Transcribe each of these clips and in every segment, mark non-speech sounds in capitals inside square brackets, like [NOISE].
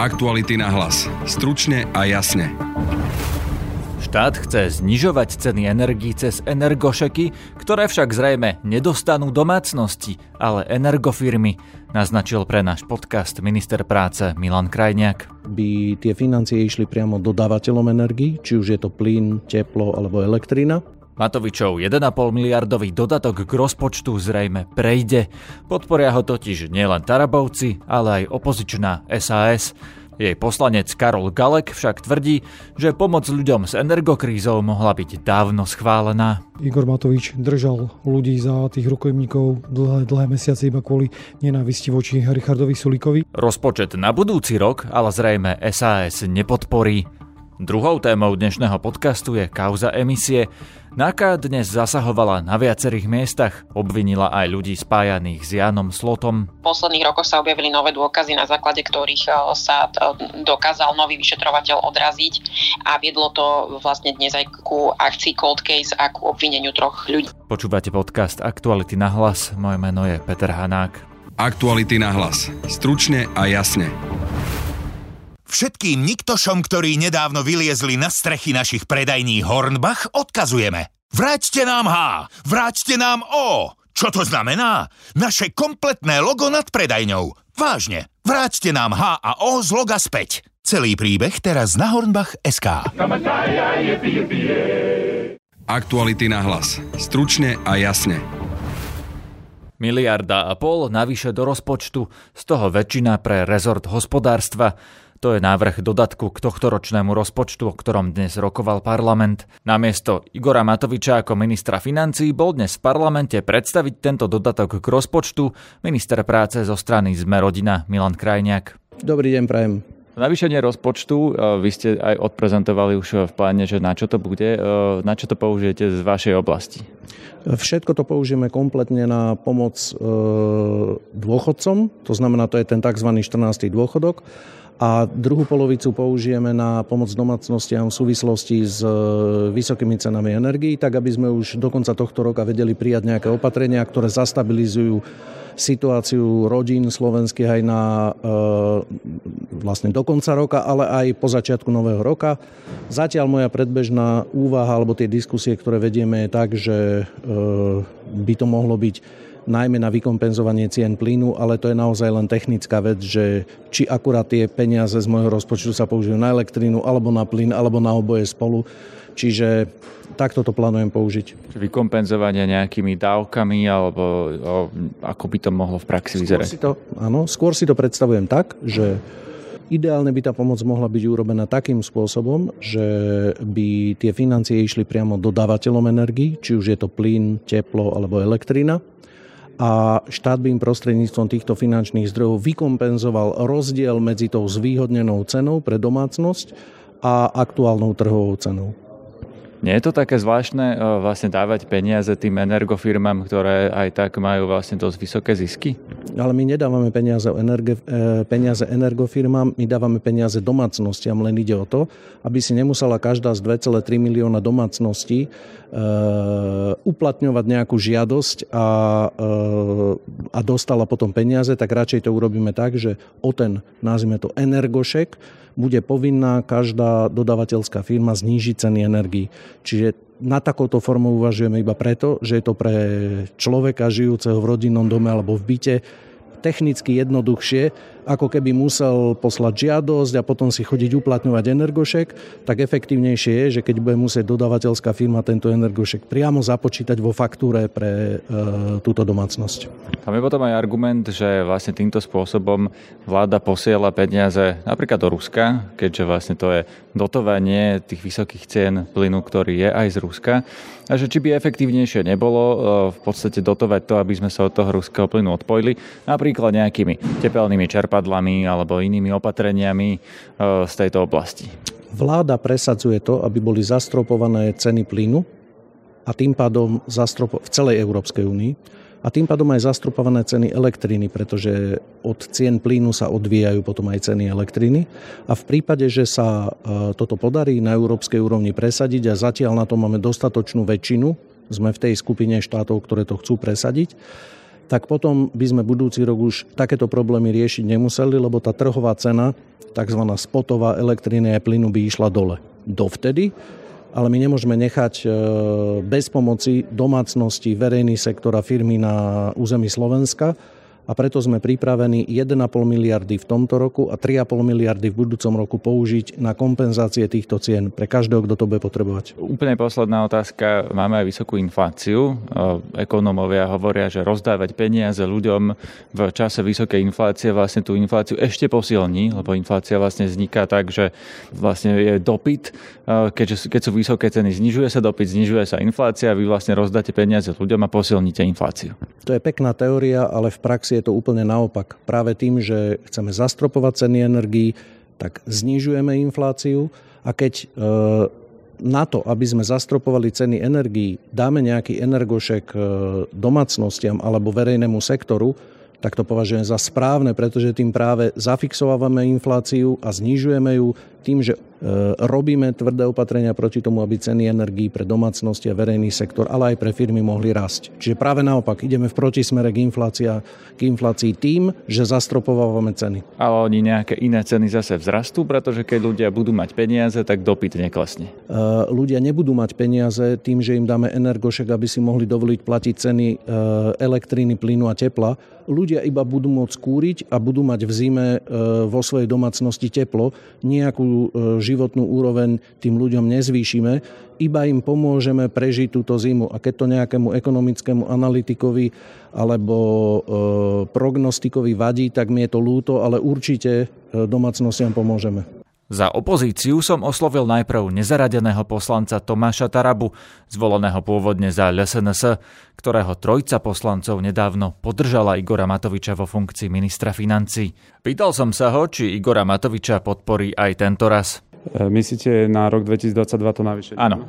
Aktuality na hlas. Stručne a jasne. Štát chce znižovať ceny energií cez energošeky, ktoré však zrejme nedostanú domácnosti, ale energofirmy, naznačil pre náš podcast minister práce Milan Krajniak. By tie financie išli priamo dodávateľom energii, či už je to plyn, teplo alebo elektrina. Matovičov 1,5 miliardový dodatok k rozpočtu zrejme prejde. Podporia ho totiž nielen Tarabovci, ale aj opozičná SAS. Jej poslanec Karol Galek však tvrdí, že pomoc ľuďom s energokrízou mohla byť dávno schválená. Igor Matovič držal ľudí za tých rukojemníkov dlhé, dlhé mesiace iba kvôli nenávisti voči Richardovi Sulíkovi. Rozpočet na budúci rok ale zrejme SAS nepodporí. Druhou témou dnešného podcastu je kauza emisie. NAKA dnes zasahovala na viacerých miestach, obvinila aj ľudí spájaných s Janom Slotom. V posledných rokoch sa objavili nové dôkazy, na základe ktorých e, sa e, dokázal nový vyšetrovateľ odraziť a viedlo to vlastne dnes aj ku akcii Cold Case a ku obvineniu troch ľudí. Počúvate podcast Aktuality na hlas, moje meno je Peter Hanák. Aktuality na hlas. Stručne a jasne. Všetkým niktošom, ktorí nedávno vyliezli na strechy našich predajní Hornbach, odkazujeme. Vráťte nám H, vráťte nám O. Čo to znamená? Naše kompletné logo nad predajňou. Vážne, vráťte nám H a O z loga späť. Celý príbeh teraz na Hornbach SK. Aktuality na hlas. Stručne a jasne. Miliarda a pol navyše do rozpočtu, z toho väčšina pre rezort hospodárstva. To je návrh dodatku k tohtoročnému rozpočtu, o ktorom dnes rokoval parlament. Namiesto Igora Matoviča ako ministra financí bol dnes v parlamente predstaviť tento dodatok k rozpočtu minister práce zo strany Sme rodina Milan Krajniak. Dobrý deň, prajem. Navýšenie rozpočtu, e, vy ste aj odprezentovali už v pláne, že na čo to bude, e, na čo to použijete z vašej oblasti? Všetko to použijeme kompletne na pomoc e, dôchodcom, to znamená, to je ten tzv. 14. dôchodok a druhú polovicu použijeme na pomoc domácnostiam v súvislosti s e, vysokými cenami energií, tak aby sme už do konca tohto roka vedeli prijať nejaké opatrenia, ktoré zastabilizujú situáciu rodín slovenských aj na e, vlastne do konca roka, ale aj po začiatku nového roka. Zatiaľ moja predbežná úvaha alebo tie diskusie, ktoré vedieme, je tak, že e, by to mohlo byť najmä na vykompenzovanie cien plynu, ale to je naozaj len technická vec, že či akurát tie peniaze z môjho rozpočtu sa použijú na elektrínu, alebo na plyn, alebo na oboje spolu. Čiže takto to plánujem použiť. Vykompenzovanie nejakými dávkami, alebo o, ako by to mohlo v praxi vyzerať? Skôr si to, áno, skôr si to predstavujem tak, že Ideálne by tá pomoc mohla byť urobená takým spôsobom, že by tie financie išli priamo dodávateľom energii, či už je to plyn, teplo alebo elektrina a štát by im prostredníctvom týchto finančných zdrojov vykompenzoval rozdiel medzi tou zvýhodnenou cenou pre domácnosť a aktuálnou trhovou cenou. Nie je to také zvláštne e, vlastne dávať peniaze tým energofirmám, ktoré aj tak majú vlastne dosť vysoké zisky? Ale my nedávame peniaze, energe, e, peniaze energofirmám, my dávame peniaze domácnostiam, len ide o to, aby si nemusela každá z 2,3 milióna domácností e, uplatňovať nejakú žiadosť a, a dostala potom peniaze, tak radšej to urobíme tak, že o ten, nazvime to energošek, bude povinná každá dodávateľská firma znížiť ceny energii. Čiže na takouto formu uvažujeme iba preto, že je to pre človeka žijúceho v rodinnom dome alebo v byte technicky jednoduchšie, ako keby musel poslať žiadosť a potom si chodiť uplatňovať energošek, tak efektívnejšie je, že keď bude musieť dodávateľská firma tento energošek priamo započítať vo faktúre pre e, túto domácnosť. Tam je potom aj argument, že vlastne týmto spôsobom vláda posiela peniaze napríklad do Ruska, keďže vlastne to je dotovanie tých vysokých cien plynu, ktorý je aj z Ruska. A že či by efektívnejšie nebolo e, v podstate dotovať to, aby sme sa od toho ruského plynu odpojili, napríklad nejakými tepelnými čerpami čerpadlami alebo inými opatreniami e, z tejto oblasti? Vláda presadzuje to, aby boli zastropované ceny plynu a tým pádom zastropo- v celej Európskej únii a tým pádom aj zastropované ceny elektriny, pretože od cien plynu sa odvíjajú potom aj ceny elektriny. A v prípade, že sa e, toto podarí na európskej úrovni presadiť a zatiaľ na to máme dostatočnú väčšinu, sme v tej skupine štátov, ktoré to chcú presadiť, tak potom by sme budúci rok už takéto problémy riešiť nemuseli, lebo tá trhová cena, tzv. spotová elektriny a plynu by išla dole. Dovtedy, ale my nemôžeme nechať e, bez pomoci domácnosti, verejný sektor a firmy na území Slovenska, a preto sme pripravení 1,5 miliardy v tomto roku a 3,5 miliardy v budúcom roku použiť na kompenzácie týchto cien pre každého, kto to bude potrebovať. Úplne posledná otázka. Máme aj vysokú infláciu. Ekonómovia hovoria, že rozdávať peniaze ľuďom v čase vysokej inflácie vlastne tú infláciu ešte posilní, lebo inflácia vlastne vzniká tak, že vlastne je dopyt. Keďže, keď sú vysoké ceny, znižuje sa dopyt, znižuje sa inflácia, vy vlastne rozdáte peniaze ľuďom a posilníte infláciu. To je pekná teória, ale v praxi je to úplne naopak. Práve tým, že chceme zastropovať ceny energií, tak znižujeme infláciu a keď e, na to, aby sme zastropovali ceny energií, dáme nejaký energošek e, domácnostiam alebo verejnému sektoru, tak to považujem za správne, pretože tým práve zafixovávame infláciu a znižujeme ju tým, že E, robíme tvrdé opatrenia proti tomu, aby ceny energií pre domácnosti a verejný sektor, ale aj pre firmy mohli rásť. Čiže práve naopak, ideme v protismere k, inflácia, k inflácii tým, že zastropovávame ceny. Ale oni nejaké iné ceny zase vzrastú, pretože keď ľudia budú mať peniaze, tak dopyt neklesne. E, ľudia nebudú mať peniaze tým, že im dáme energošek, aby si mohli dovoliť platiť ceny e, elektriny, plynu a tepla. Ľudia iba budú môcť kúriť a budú mať v zime vo svojej domácnosti teplo, nejakú životnú úroveň tým ľuďom nezvýšime, iba im pomôžeme prežiť túto zimu. A keď to nejakému ekonomickému analytikovi alebo e, prognostikovi vadí, tak mi je to lúto, ale určite e, domácnostiam pomôžeme. Za opozíciu som oslovil najprv nezaradeného poslanca Tomáša Tarabu, zvoleného pôvodne za LSNS, ktorého trojca poslancov nedávno podržala Igora Matoviča vo funkcii ministra financí. Pýtal som sa ho, či Igora Matoviča podporí aj tento raz. E, myslíte na rok 2022 to navýšenie? Áno.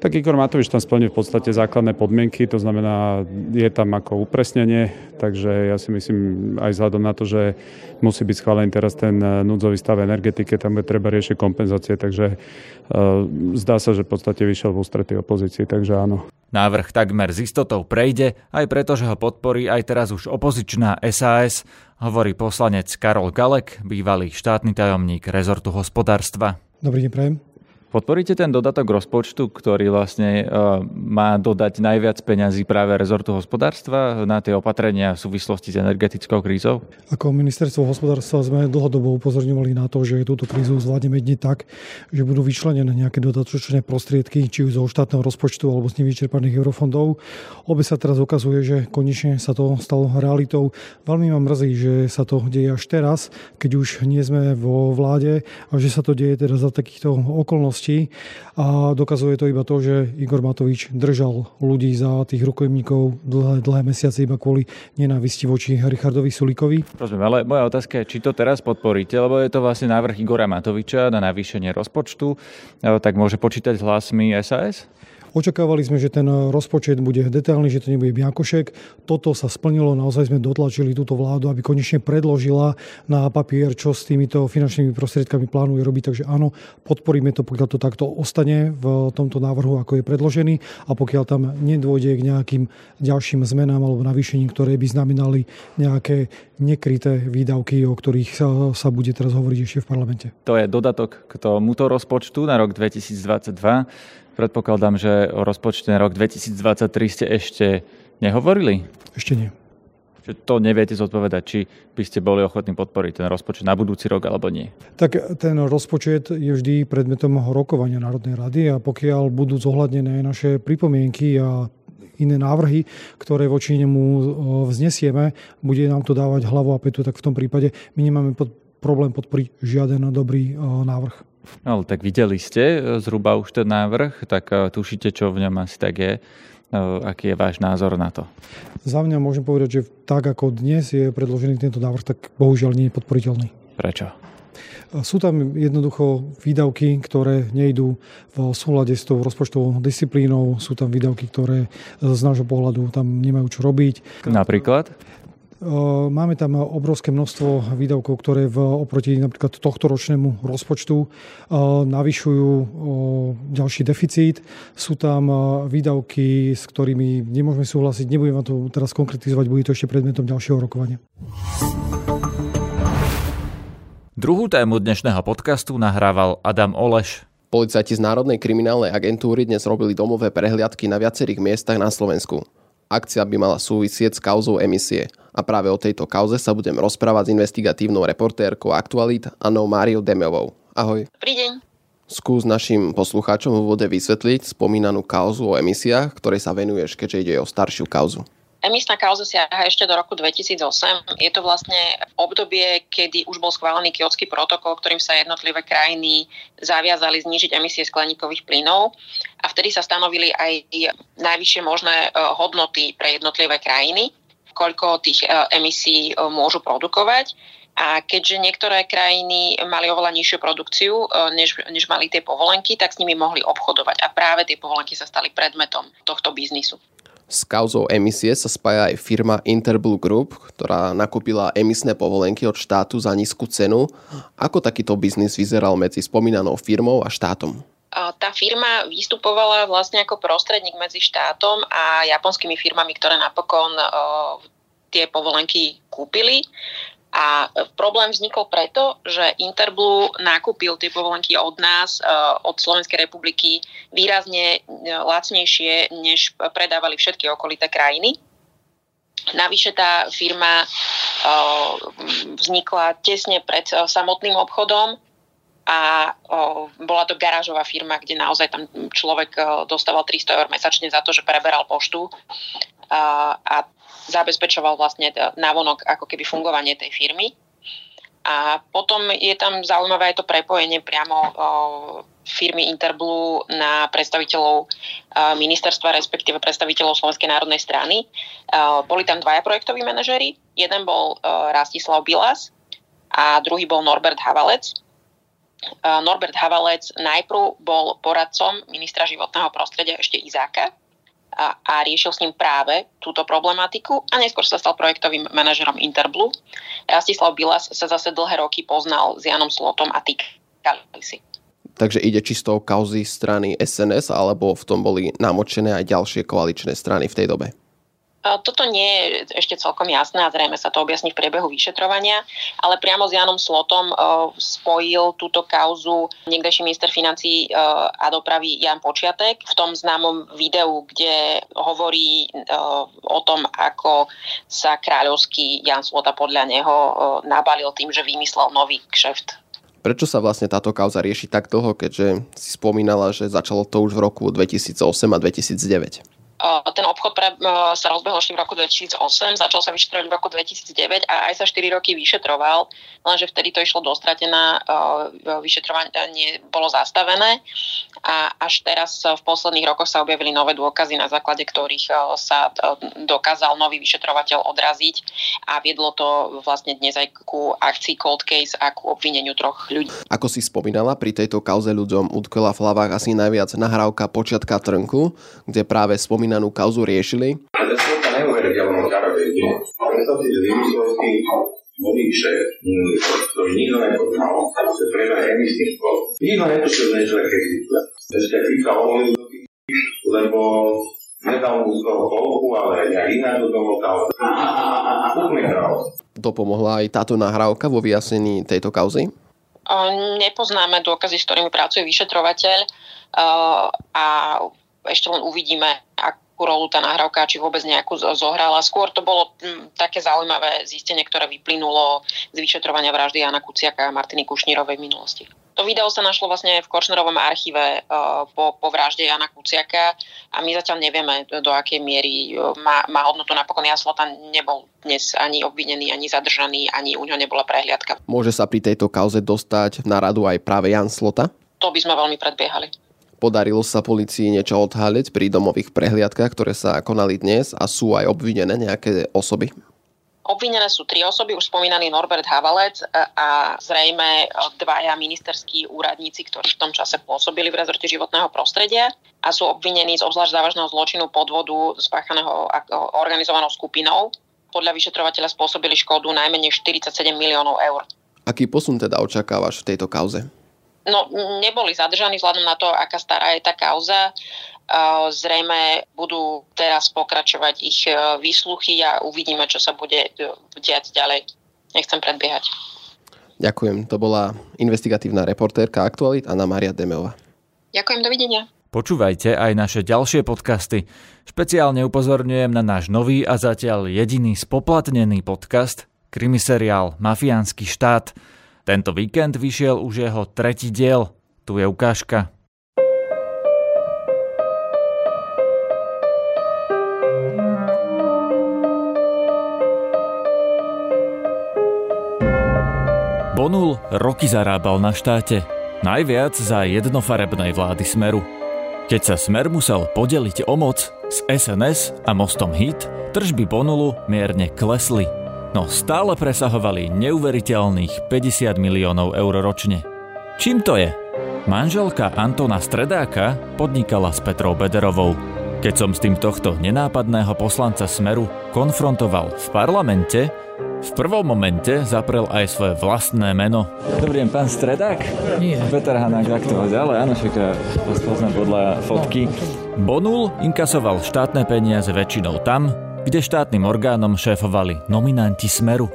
Tak Igor Matovič tam splní v podstate základné podmienky, to znamená, je tam ako upresnenie, takže ja si myslím aj vzhľadom na to, že musí byť schválený teraz ten e, núdzový stav energetike, tam je treba riešiť kompenzácie, takže uh, zdá sa, že v podstate vyšiel v ústretí opozícii, takže áno. Návrh takmer s istotou prejde, aj preto, že ho podporí aj teraz už opozičná SAS, hovorí poslanec Karol Galek, bývalý štátny tajomník rezortu hospodárstva. Dobrý deň, prajem. Podporíte ten dodatok rozpočtu, ktorý vlastne uh, má dodať najviac peňazí práve rezortu hospodárstva na tie opatrenia v súvislosti s energetickou krízou? Ako ministerstvo hospodárstva sme dlhodobo upozorňovali na to, že túto krízu zvládneme jedine tak, že budú vyčlenené nejaké dodatočné prostriedky, či už zo štátneho rozpočtu alebo z nevyčerpaných eurofondov. Obe sa teraz ukazuje, že konečne sa to stalo realitou. Veľmi ma mrzí, že sa to deje až teraz, keď už nie sme vo vláde a že sa to deje teraz za takýchto okolností minulosti a dokazuje to iba to, že Igor Matovič držal ľudí za tých rukojemníkov dlhé, dlhé mesiace iba kvôli nenávisti voči Richardovi Sulikovi. Rozumiem, ale moja otázka je, či to teraz podporíte, lebo je to vlastne návrh Igora Matoviča na navýšenie rozpočtu, tak môže počítať hlasmi SAS? Očakávali sme, že ten rozpočet bude detailný, že to nebude biankošek. Toto sa splnilo, naozaj sme dotlačili túto vládu, aby konečne predložila na papier, čo s týmito finančnými prostriedkami plánuje robiť. Takže áno, podporíme to, pokiaľ to takto ostane v tomto návrhu, ako je predložený a pokiaľ tam nedôjde k nejakým ďalším zmenám alebo navýšením, ktoré by znamenali nejaké nekryté výdavky, o ktorých sa, sa bude teraz hovoriť ešte v parlamente. To je dodatok k tomuto rozpočtu na rok 2022. Predpokladám, že o rozpočte na rok 2023 ste ešte nehovorili? Ešte nie. Že to neviete zodpovedať, či by ste boli ochotní podporiť ten rozpočet na budúci rok alebo nie? Tak ten rozpočet je vždy predmetom rokovania Národnej rady a pokiaľ budú zohľadnené naše pripomienky a iné návrhy, ktoré voči nemu vznesieme, bude nám to dávať hlavu a petu, tak v tom prípade my nemáme pod, problém podporiť žiaden dobrý návrh. No, ale tak videli ste e, zhruba už ten návrh, tak e, tušíte, čo v ňom asi tak je. E, aký je váš názor na to? Za mňa môžem povedať, že tak ako dnes je predložený tento návrh, tak bohužiaľ nie je podporiteľný. Prečo? Sú tam jednoducho výdavky, ktoré nejdú v súlade s tou rozpočtovou disciplínou. Sú tam výdavky, ktoré z nášho pohľadu tam nemajú čo robiť. Napríklad? Máme tam obrovské množstvo výdavkov, ktoré v, oproti napríklad tohto ročnému rozpočtu navyšujú ďalší deficit. Sú tam výdavky, s ktorými nemôžeme súhlasiť. Nebudem vám to teraz konkretizovať, bude to ešte predmetom ďalšieho rokovania. Druhú tému dnešného podcastu nahrával Adam Oleš. Policajti z Národnej kriminálnej agentúry dnes robili domové prehliadky na viacerých miestach na Slovensku. Akcia by mala súvisieť s kauzou emisie. A práve o tejto kauze sa budem rozprávať s investigatívnou reportérkou Aktualit Anou Máriou Demovou. Ahoj. Dobrý deň. Skús našim poslucháčom v úvode vysvetliť spomínanú kauzu o emisiách, ktorej sa venuješ, keďže ide o staršiu kauzu. Emisná kauza siaha ešte do roku 2008. Je to vlastne obdobie, kedy už bol schválený kiotský protokol, ktorým sa jednotlivé krajiny zaviazali znížiť emisie skleníkových plynov a vtedy sa stanovili aj najvyššie možné e, hodnoty pre jednotlivé krajiny, koľko tých e, emisí e, môžu produkovať. A keďže niektoré krajiny mali oveľa nižšiu produkciu, než, než mali tie povolenky, tak s nimi mohli obchodovať. A práve tie povolenky sa stali predmetom tohto biznisu. S kauzou emisie sa spája aj firma Interblue Group, ktorá nakúpila emisné povolenky od štátu za nízku cenu. Ako takýto biznis vyzeral medzi spomínanou firmou a štátom? Tá firma vystupovala vlastne ako prostredník medzi štátom a japonskými firmami, ktoré napokon tie povolenky kúpili. A problém vznikol preto, že Interblue nakúpil tie povolenky od nás, e, od Slovenskej republiky, výrazne e, lacnejšie, než predávali všetky okolité krajiny. Navyše tá firma e, vznikla tesne pred samotným obchodom a bola to garážová firma, kde naozaj tam človek dostával 300 eur mesačne za to, že preberal poštu a zabezpečoval vlastne návonok ako keby fungovanie tej firmy. A potom je tam zaujímavé aj to prepojenie priamo firmy Interblue na predstaviteľov ministerstva, respektíve predstaviteľov Slovenskej národnej strany. Boli tam dvaja projektoví manažery. Jeden bol Rastislav Bilas a druhý bol Norbert Havalec. Norbert Havalec najprv bol poradcom ministra životného prostredia ešte Izáka, a, a riešil s ním práve túto problematiku a neskôr sa stal projektovým manažerom Interblue. Rastislav Bilas sa zase dlhé roky poznal s Janom Slotom a týkali si. Takže ide čisto o kauzy strany SNS, alebo v tom boli namočené aj ďalšie koaličné strany v tej dobe? Toto nie je ešte celkom jasné a zrejme sa to objasní v priebehu vyšetrovania, ale priamo s Janom Slotom spojil túto kauzu niekdejší minister financí a dopravy Jan Počiatek v tom známom videu, kde hovorí o tom, ako sa kráľovský Jan Slota podľa neho nabalil tým, že vymyslel nový kšeft Prečo sa vlastne táto kauza rieši tak dlho, keďže si spomínala, že začalo to už v roku 2008 a 2009? Ten obchod pre, sa rozbehol ešte v roku 2008, začal sa vyšetrovať v roku 2009 a aj sa 4 roky vyšetroval, lenže vtedy to išlo dostratená, vyšetrovanie bolo zastavené a až teraz v posledných rokoch sa objavili nové dôkazy, na základe ktorých sa dokázal nový vyšetrovateľ odraziť a viedlo to vlastne dnes aj ku akcii Cold Case a ku obvineniu troch ľudí. Ako si spomínala, pri tejto kauze ľuďom utkela v hlavách asi najviac nahrávka počiatka Trnku, kde práve spomínala spomínanú kauzu riešili? nový šéf, ktorý nikto nepoznal, sa preberá emisný skôr. Nikto netušil, že existuje. Ešte Fica hovoril do tých, lebo nedal mu z toho polku, ale nejak iná do toho dal. [LAUGHS] Dopomohla aj táto nahrávka vo vyjasnení tejto kauzy? Nepoznáme dôkazy, s ktorými pracuje vyšetrovateľ a ešte len uvidíme, akú rolu tá nahrávka, či vôbec nejakú zohrala. Skôr to bolo m, hm, také zaujímavé zistenie, ktoré vyplynulo z vyšetrovania vraždy Jana Kuciaka a Martiny Kušnírovej v minulosti. To video sa našlo vlastne v Koršnerovom archíve uh, po, po vražde Jana Kuciaka a my zatiaľ nevieme, do, akej miery uh, má, má hodnotu. Napokon Jan Slotan nebol dnes ani obvinený, ani zadržaný, ani u ňo nebola prehliadka. Môže sa pri tejto kauze dostať na radu aj práve Jan Slota? To by sme veľmi predbiehali. Podarilo sa policii niečo odhaliť pri domových prehliadkách, ktoré sa konali dnes a sú aj obvinené nejaké osoby? Obvinené sú tri osoby, už spomínaný Norbert Havalec a zrejme dvaja ministerskí úradníci, ktorí v tom čase pôsobili v rezorte životného prostredia a sú obvinení z obzvlášť závažného zločinu podvodu spáchaného organizovanou skupinou podľa vyšetrovateľa spôsobili škodu najmenej 47 miliónov eur. Aký posun teda očakávaš v tejto kauze? No, neboli zadržaní vzhľadom na to, aká stará je tá kauza. Zrejme budú teraz pokračovať ich e, výsluchy a uvidíme, čo sa bude e, diať ďalej. Nechcem predbiehať. Ďakujem. To bola investigatívna reportérka Aktualit Anna Maria Demeová. Ďakujem, dovidenia. Počúvajte aj naše ďalšie podcasty. Špeciálne upozorňujem na náš nový a zatiaľ jediný spoplatnený podcast, krimiseriál Mafiánsky štát. Tento víkend vyšiel už jeho tretí diel. Tu je ukážka. Bonul roky zarábal na štáte. Najviac za jednofarebnej vlády Smeru. Keď sa Smer musel podeliť o moc s SNS a mostom HIT, tržby Bonulu mierne klesli. No stále presahovali neuveriteľných 50 miliónov eur ročne. Čím to je? Manželka Antona Stredáka podnikala s Petrou Bederovou. Keď som s tým tohto nenápadného poslanca Smeru konfrontoval v parlamente, v prvom momente zaprel aj svoje vlastné meno. Dobrý deň, pán Stredák? Nie. Peter Hanák, aktuálne, ale áno, však vás poznám podľa fotky. Bonul inkasoval štátne peniaze väčšinou tam, kde štátnym orgánom šéfovali nominanti Smeru.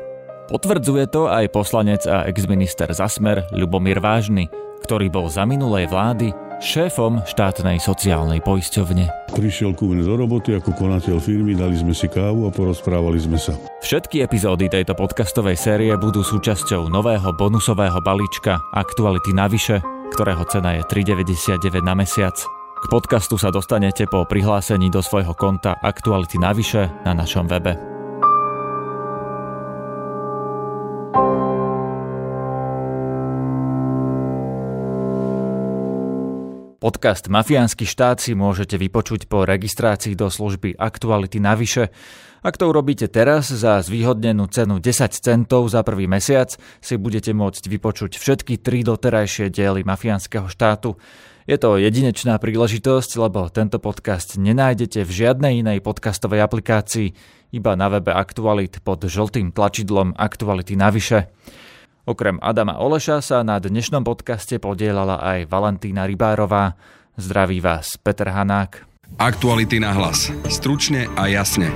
Potvrdzuje to aj poslanec a exminister za Smer Ľubomír Vážny, ktorý bol za minulej vlády šéfom štátnej sociálnej poisťovne. Prišiel ku mne do roboty ako konateľ firmy, dali sme si kávu a porozprávali sme sa. Všetky epizódy tejto podcastovej série budú súčasťou nového bonusového balíčka Aktuality navyše, ktorého cena je 3,99 na mesiac. K podcastu sa dostanete po prihlásení do svojho konta Aktuality navyše na našom webe. Podcast Mafiánsky štát si môžete vypočuť po registrácii do služby Aktuality navyše. Ak to urobíte teraz za zvýhodnenú cenu 10 centov za prvý mesiac, si budete môcť vypočuť všetky tri doterajšie diely Mafiánskeho štátu. Je to jedinečná príležitosť, lebo tento podcast nenájdete v žiadnej inej podcastovej aplikácii, iba na webe Aktualit pod žltým tlačidlom Aktuality navyše. Okrem Adama Oleša sa na dnešnom podcaste podielala aj Valentína Rybárová. Zdraví vás Peter Hanák. Aktuality na hlas. Stručne a jasne.